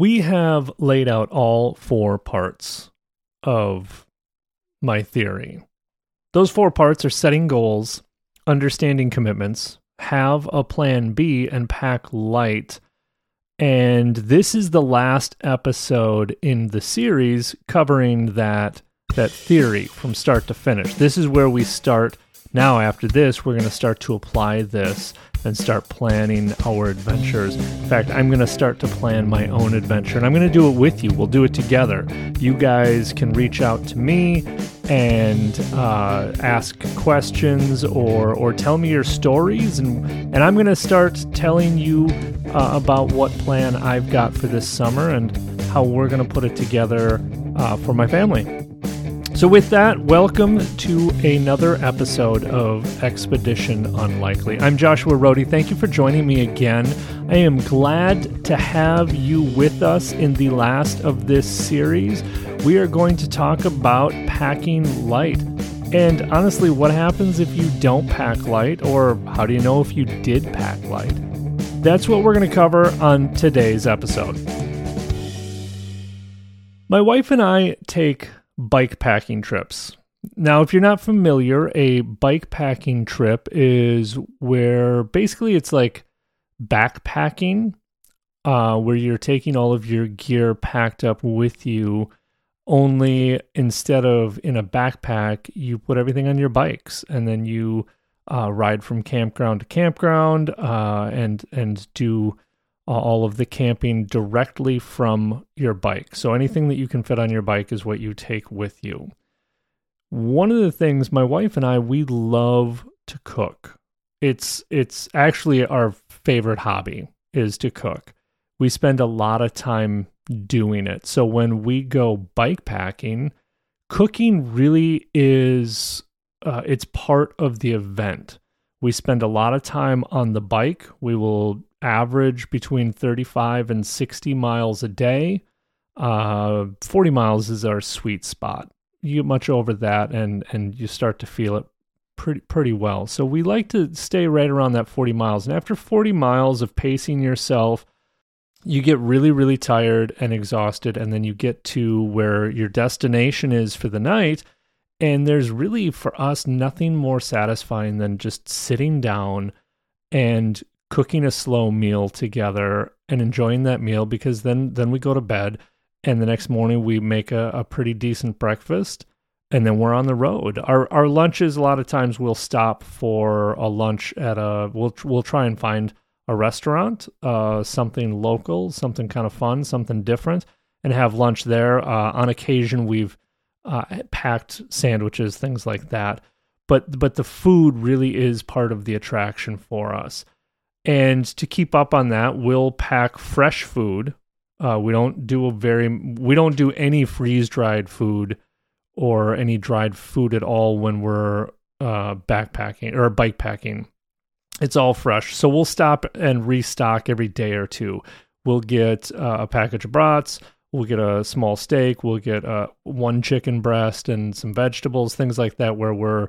we have laid out all four parts of my theory. Those four parts are setting goals, understanding commitments, have a plan B, and pack light. And this is the last episode in the series covering that that theory from start to finish. This is where we start now after this we're going to start to apply this and start planning our adventures. In fact, I'm going to start to plan my own adventure and I'm going to do it with you. We'll do it together. You guys can reach out to me and uh, ask questions or, or tell me your stories. And, and I'm going to start telling you uh, about what plan I've got for this summer and how we're going to put it together uh, for my family. So, with that, welcome to another episode of Expedition Unlikely. I'm Joshua Rohde. Thank you for joining me again. I am glad to have you with us in the last of this series. We are going to talk about packing light. And honestly, what happens if you don't pack light, or how do you know if you did pack light? That's what we're going to cover on today's episode. My wife and I take bike packing trips. Now, if you're not familiar, a bike packing trip is where basically it's like backpacking, uh, where you're taking all of your gear packed up with you. Only instead of in a backpack, you put everything on your bikes and then you uh, ride from campground to campground uh, and and do all of the camping directly from your bike. So anything that you can fit on your bike is what you take with you. One of the things my wife and I we love to cook. It's it's actually our favorite hobby is to cook. We spend a lot of time doing it. So when we go bike packing, cooking really is uh, it's part of the event. We spend a lot of time on the bike. We will average between 35 and 60 miles a day. Uh, 40 miles is our sweet spot. You much over that, and and you start to feel it pretty pretty well. So we like to stay right around that 40 miles. And after 40 miles of pacing yourself, you get really really tired and exhausted, and then you get to where your destination is for the night. And there's really for us nothing more satisfying than just sitting down and cooking a slow meal together and enjoying that meal because then then we go to bed and the next morning we make a, a pretty decent breakfast and then we're on the road. Our our lunches a lot of times we'll stop for a lunch at a we'll we'll try and find a restaurant, uh, something local, something kind of fun, something different, and have lunch there. Uh, on occasion, we've uh, packed sandwiches, things like that. But but the food really is part of the attraction for us. And to keep up on that, we'll pack fresh food. Uh, we don't do a very we don't do any freeze dried food or any dried food at all when we're uh, backpacking or bike packing. It's all fresh. So we'll stop and restock every day or two. We'll get uh, a package of brats. We'll get a small steak. We'll get uh, one chicken breast and some vegetables, things like that, where we're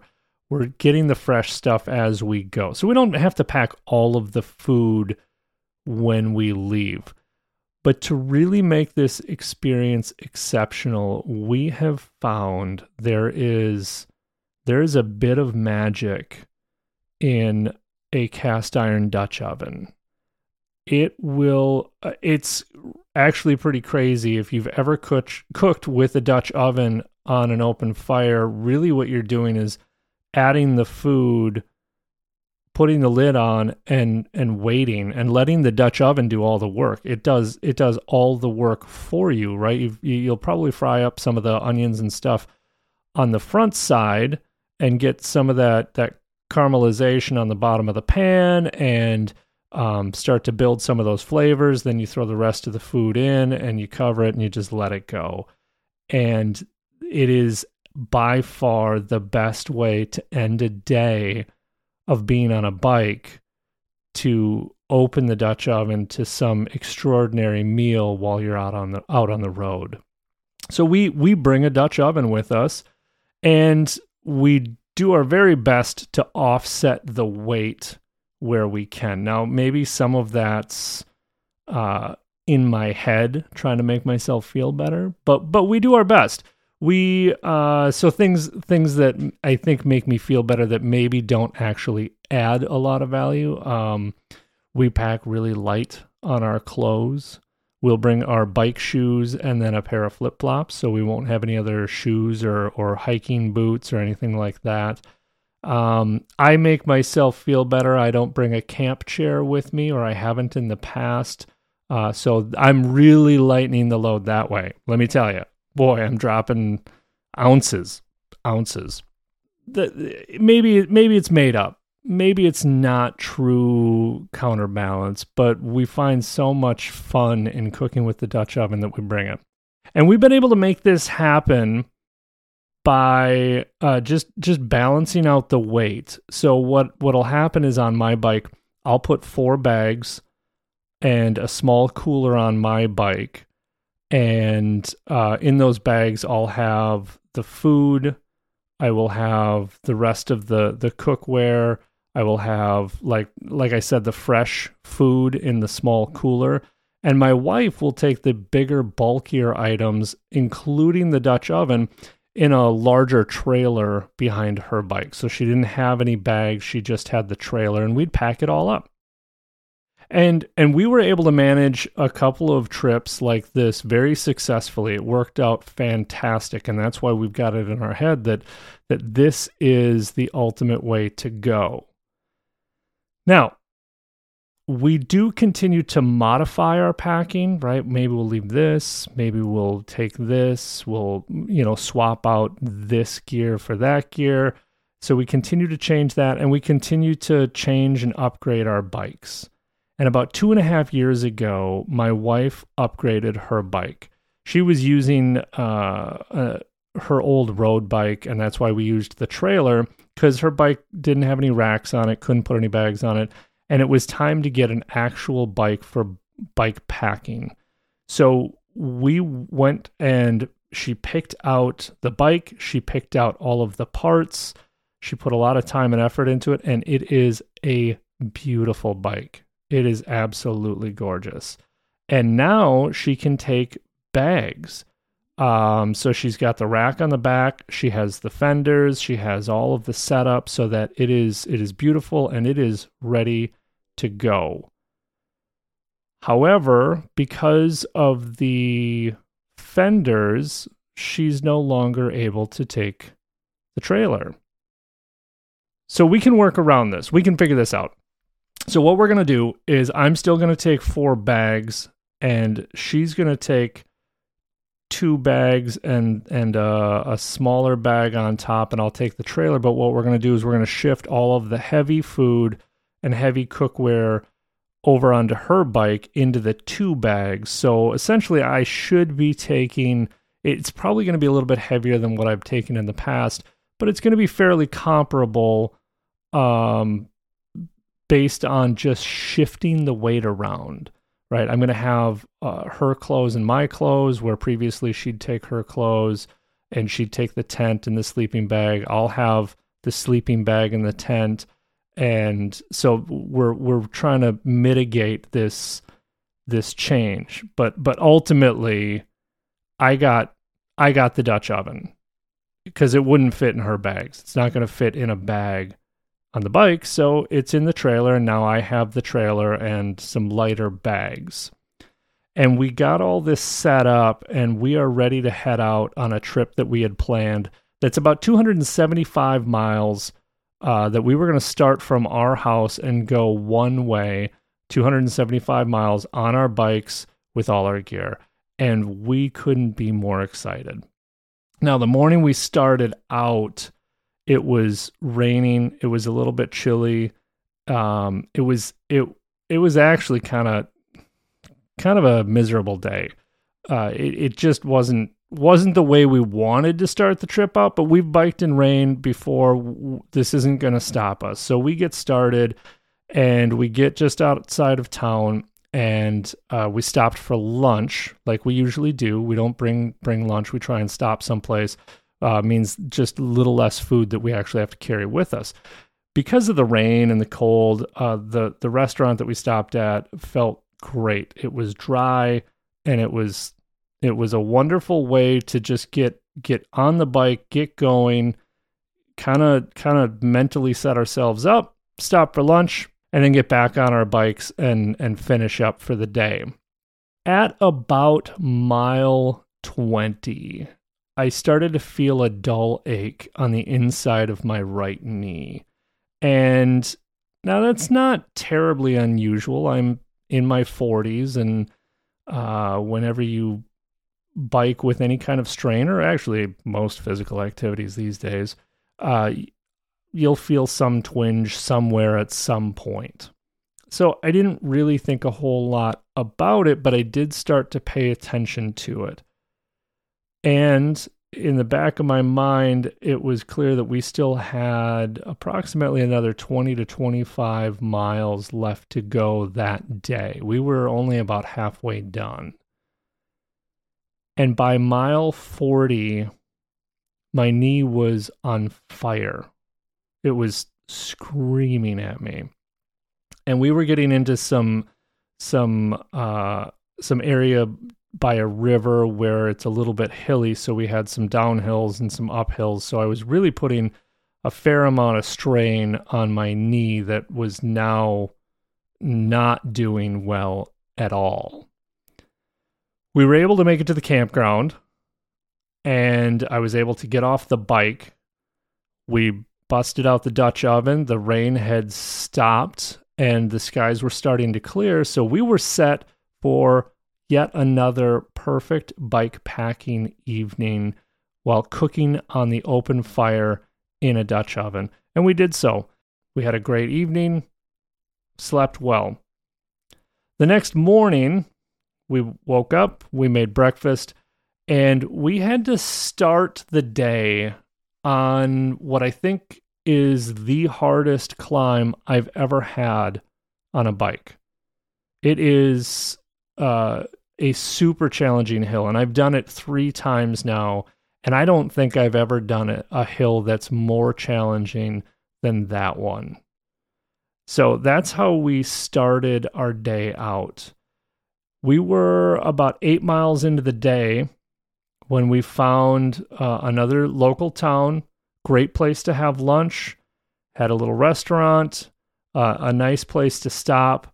we're getting the fresh stuff as we go. So we don't have to pack all of the food when we leave. But to really make this experience exceptional, we have found there is there is a bit of magic in a cast iron Dutch oven. It will uh, it's actually pretty crazy if you've ever cooked cooked with a Dutch oven on an open fire, really what you're doing is adding the food putting the lid on and and waiting and letting the Dutch oven do all the work. It does it does all the work for you, right? you you'll probably fry up some of the onions and stuff on the front side and get some of that that caramelization on the bottom of the pan and um, start to build some of those flavors. Then you throw the rest of the food in and you cover it and you just let it go. And it is by far the best way to end a day of being on a bike to open the Dutch oven to some extraordinary meal while you're out on the out on the road. So we we bring a Dutch oven with us and we do our very best to offset the weight where we can. Now maybe some of that's uh, in my head trying to make myself feel better. But but we do our best. We uh so things things that I think make me feel better that maybe don't actually add a lot of value. Um we pack really light on our clothes. We'll bring our bike shoes and then a pair of flip flops, so we won't have any other shoes or or hiking boots or anything like that. Um, I make myself feel better. I don't bring a camp chair with me, or I haven't in the past. Uh, so I'm really lightening the load that way. Let me tell you, boy, I'm dropping ounces, ounces. The, maybe maybe it's made up. Maybe it's not true counterbalance, but we find so much fun in cooking with the Dutch oven that we bring it. And we've been able to make this happen by uh, just just balancing out the weight. So what what'll happen is on my bike, I'll put four bags and a small cooler on my bike, and uh, in those bags I'll have the food. I will have the rest of the the cookware. I will have like like I said the fresh food in the small cooler. And my wife will take the bigger, bulkier items, including the Dutch oven, in a larger trailer behind her bike. So she didn't have any bags, she just had the trailer and we'd pack it all up. And and we were able to manage a couple of trips like this very successfully. It worked out fantastic and that's why we've got it in our head that that this is the ultimate way to go. Now, we do continue to modify our packing, right? Maybe we'll leave this, maybe we'll take this, we'll, you know, swap out this gear for that gear. So we continue to change that and we continue to change and upgrade our bikes. And about two and a half years ago, my wife upgraded her bike. She was using uh, uh, her old road bike, and that's why we used the trailer because her bike didn't have any racks on it, couldn't put any bags on it and it was time to get an actual bike for bike packing. So we went and she picked out the bike, she picked out all of the parts, she put a lot of time and effort into it, and it is a beautiful bike. It is absolutely gorgeous. And now she can take bags. Um, so she's got the rack on the back. She has the fenders. She has all of the setup so that it is it is beautiful and it is ready to go. However, because of the fenders, she's no longer able to take the trailer. So we can work around this. We can figure this out. So what we're going to do is I'm still going to take four bags and she's going to take two bags and and uh, a smaller bag on top and I'll take the trailer but what we're going to do is we're going to shift all of the heavy food and heavy cookware over onto her bike into the two bags. So essentially, I should be taking it's probably going to be a little bit heavier than what I've taken in the past, but it's going to be fairly comparable um, based on just shifting the weight around. Right, I'm going to have uh, her clothes and my clothes, where previously she'd take her clothes and she'd take the tent and the sleeping bag. I'll have the sleeping bag and the tent and so we're we're trying to mitigate this this change but but ultimately i got i got the dutch oven because it wouldn't fit in her bags it's not going to fit in a bag on the bike so it's in the trailer and now i have the trailer and some lighter bags and we got all this set up and we are ready to head out on a trip that we had planned that's about 275 miles uh, that we were going to start from our house and go one way, 275 miles on our bikes with all our gear. And we couldn't be more excited. Now, the morning we started out, it was raining. It was a little bit chilly. Um, it was it it was actually kind of kind of a miserable day. Uh, it, it just wasn't wasn't the way we wanted to start the trip out, but we've biked in rain before. This isn't going to stop us. So we get started and we get just outside of town and uh, we stopped for lunch like we usually do. We don't bring bring lunch. We try and stop someplace. Uh, means just a little less food that we actually have to carry with us. Because of the rain and the cold, uh, the the restaurant that we stopped at felt great. It was dry and it was it was a wonderful way to just get get on the bike, get going, kind of kind of mentally set ourselves up, stop for lunch, and then get back on our bikes and and finish up for the day. At about mile 20, I started to feel a dull ache on the inside of my right knee. And now that's not terribly unusual. I'm in my 40s, and uh, whenever you bike with any kind of strain, or actually most physical activities these days, uh, you'll feel some twinge somewhere at some point. So I didn't really think a whole lot about it, but I did start to pay attention to it. And in the back of my mind, it was clear that we still had approximately another 20 to 25 miles left to go that day. We were only about halfway done. And by mile 40, my knee was on fire. It was screaming at me. And we were getting into some some uh some area by a river where it's a little bit hilly. So we had some downhills and some uphills. So I was really putting a fair amount of strain on my knee that was now not doing well at all. We were able to make it to the campground and I was able to get off the bike. We busted out the Dutch oven. The rain had stopped and the skies were starting to clear. So we were set for yet another perfect bike packing evening while cooking on the open fire in a Dutch oven. And we did so. We had a great evening, slept well. The next morning, we woke up, we made breakfast, and we had to start the day on what I think is the hardest climb I've ever had on a bike. It is uh, a super challenging hill, and I've done it three times now, and I don't think I've ever done a hill that's more challenging than that one. So that's how we started our day out. We were about eight miles into the day when we found uh, another local town, great place to have lunch, had a little restaurant, uh, a nice place to stop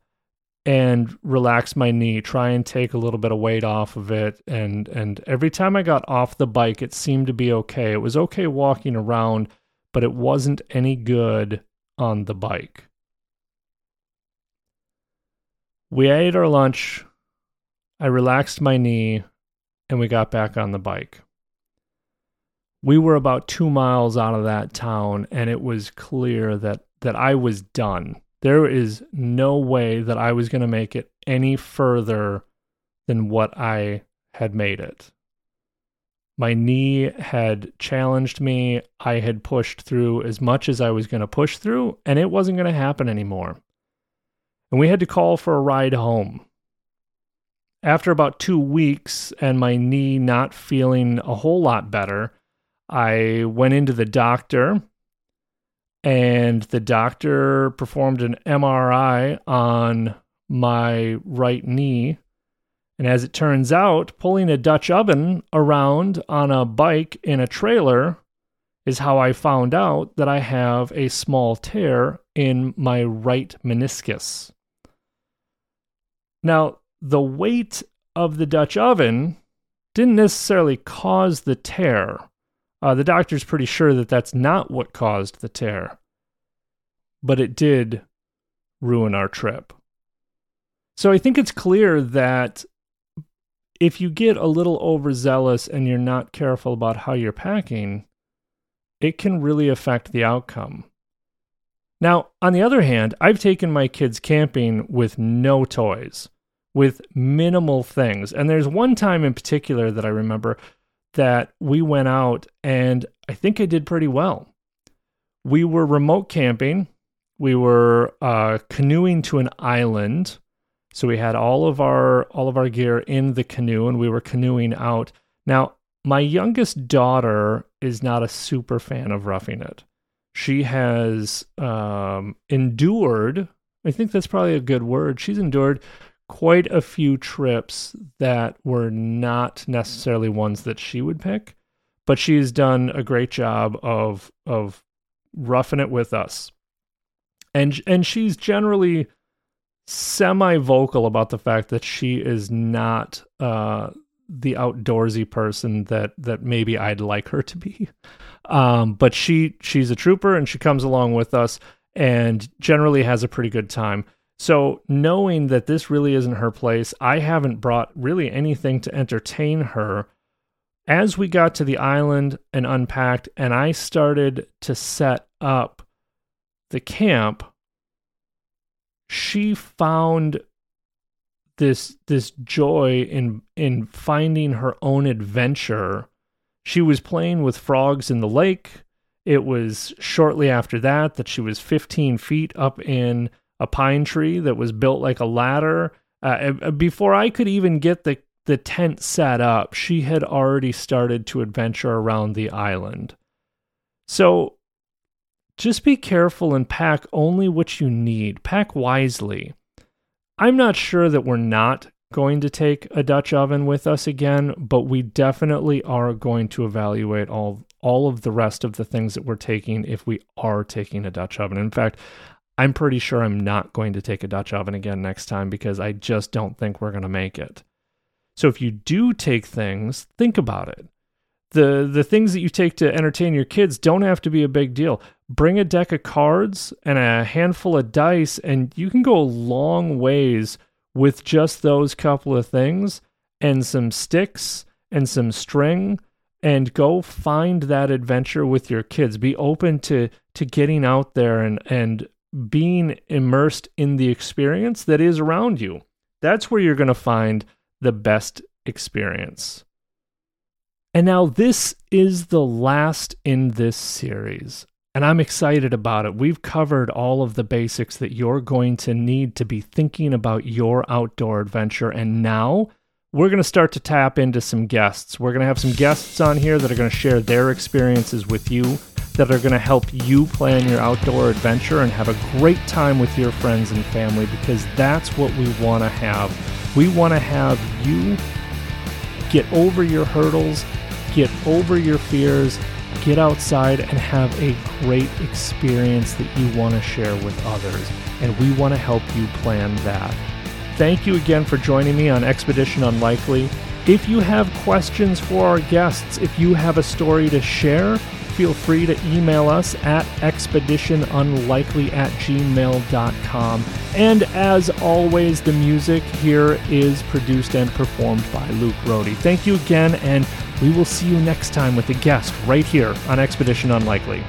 and relax my knee, try and take a little bit of weight off of it. And and every time I got off the bike, it seemed to be okay. It was okay walking around, but it wasn't any good on the bike. We ate our lunch. I relaxed my knee and we got back on the bike. We were about two miles out of that town, and it was clear that, that I was done. There is no way that I was going to make it any further than what I had made it. My knee had challenged me. I had pushed through as much as I was going to push through, and it wasn't going to happen anymore. And we had to call for a ride home. After about two weeks and my knee not feeling a whole lot better, I went into the doctor and the doctor performed an MRI on my right knee. And as it turns out, pulling a Dutch oven around on a bike in a trailer is how I found out that I have a small tear in my right meniscus. Now, the weight of the Dutch oven didn't necessarily cause the tear. Uh, the doctor's pretty sure that that's not what caused the tear, but it did ruin our trip. So I think it's clear that if you get a little overzealous and you're not careful about how you're packing, it can really affect the outcome. Now, on the other hand, I've taken my kids camping with no toys, with minimal things. And there's one time in particular that I remember that we went out and I think I did pretty well. We were remote camping. We were uh, canoeing to an island. So we had all of our all of our gear in the canoe and we were canoeing out. Now, my youngest daughter is not a super fan of roughing it. She has um, endured, I think that's probably a good word. She's endured quite a few trips that were not necessarily ones that she would pick, but she's done a great job of of roughing it with us. And and she's generally semi vocal about the fact that she is not uh, the outdoorsy person that that maybe I'd like her to be. Um, but she she's a trooper and she comes along with us and generally has a pretty good time. So knowing that this really isn't her place, I haven't brought really anything to entertain her. As we got to the island and unpacked, and I started to set up the camp, she found this this joy in in finding her own adventure. She was playing with frogs in the lake. It was shortly after that that she was 15 feet up in a pine tree that was built like a ladder. Uh, before I could even get the the tent set up, she had already started to adventure around the island. So just be careful and pack only what you need. Pack wisely. I'm not sure that we're not going to take a Dutch oven with us again, but we definitely are going to evaluate all all of the rest of the things that we're taking if we are taking a Dutch oven. In fact, I'm pretty sure I'm not going to take a Dutch oven again next time because I just don't think we're going to make it. So if you do take things, think about it. The the things that you take to entertain your kids don't have to be a big deal bring a deck of cards and a handful of dice, and you can go a long ways with just those couple of things and some sticks and some string and go find that adventure with your kids be open to to getting out there and and being immersed in the experience that is around you that's where you're going to find the best experience and now this is the last in this series and I'm excited about it. We've covered all of the basics that you're going to need to be thinking about your outdoor adventure. And now we're going to start to tap into some guests. We're going to have some guests on here that are going to share their experiences with you, that are going to help you plan your outdoor adventure and have a great time with your friends and family because that's what we want to have. We want to have you get over your hurdles, get over your fears, get outside and have a great experience that you want to share with others. And we want to help you plan that. Thank you again for joining me on Expedition Unlikely. If you have questions for our guests, if you have a story to share, feel free to email us at expeditionunlikely at gmail.com. And as always, the music here is produced and performed by Luke Rohde. Thank you again, and we will see you next time with a guest right here on Expedition Unlikely.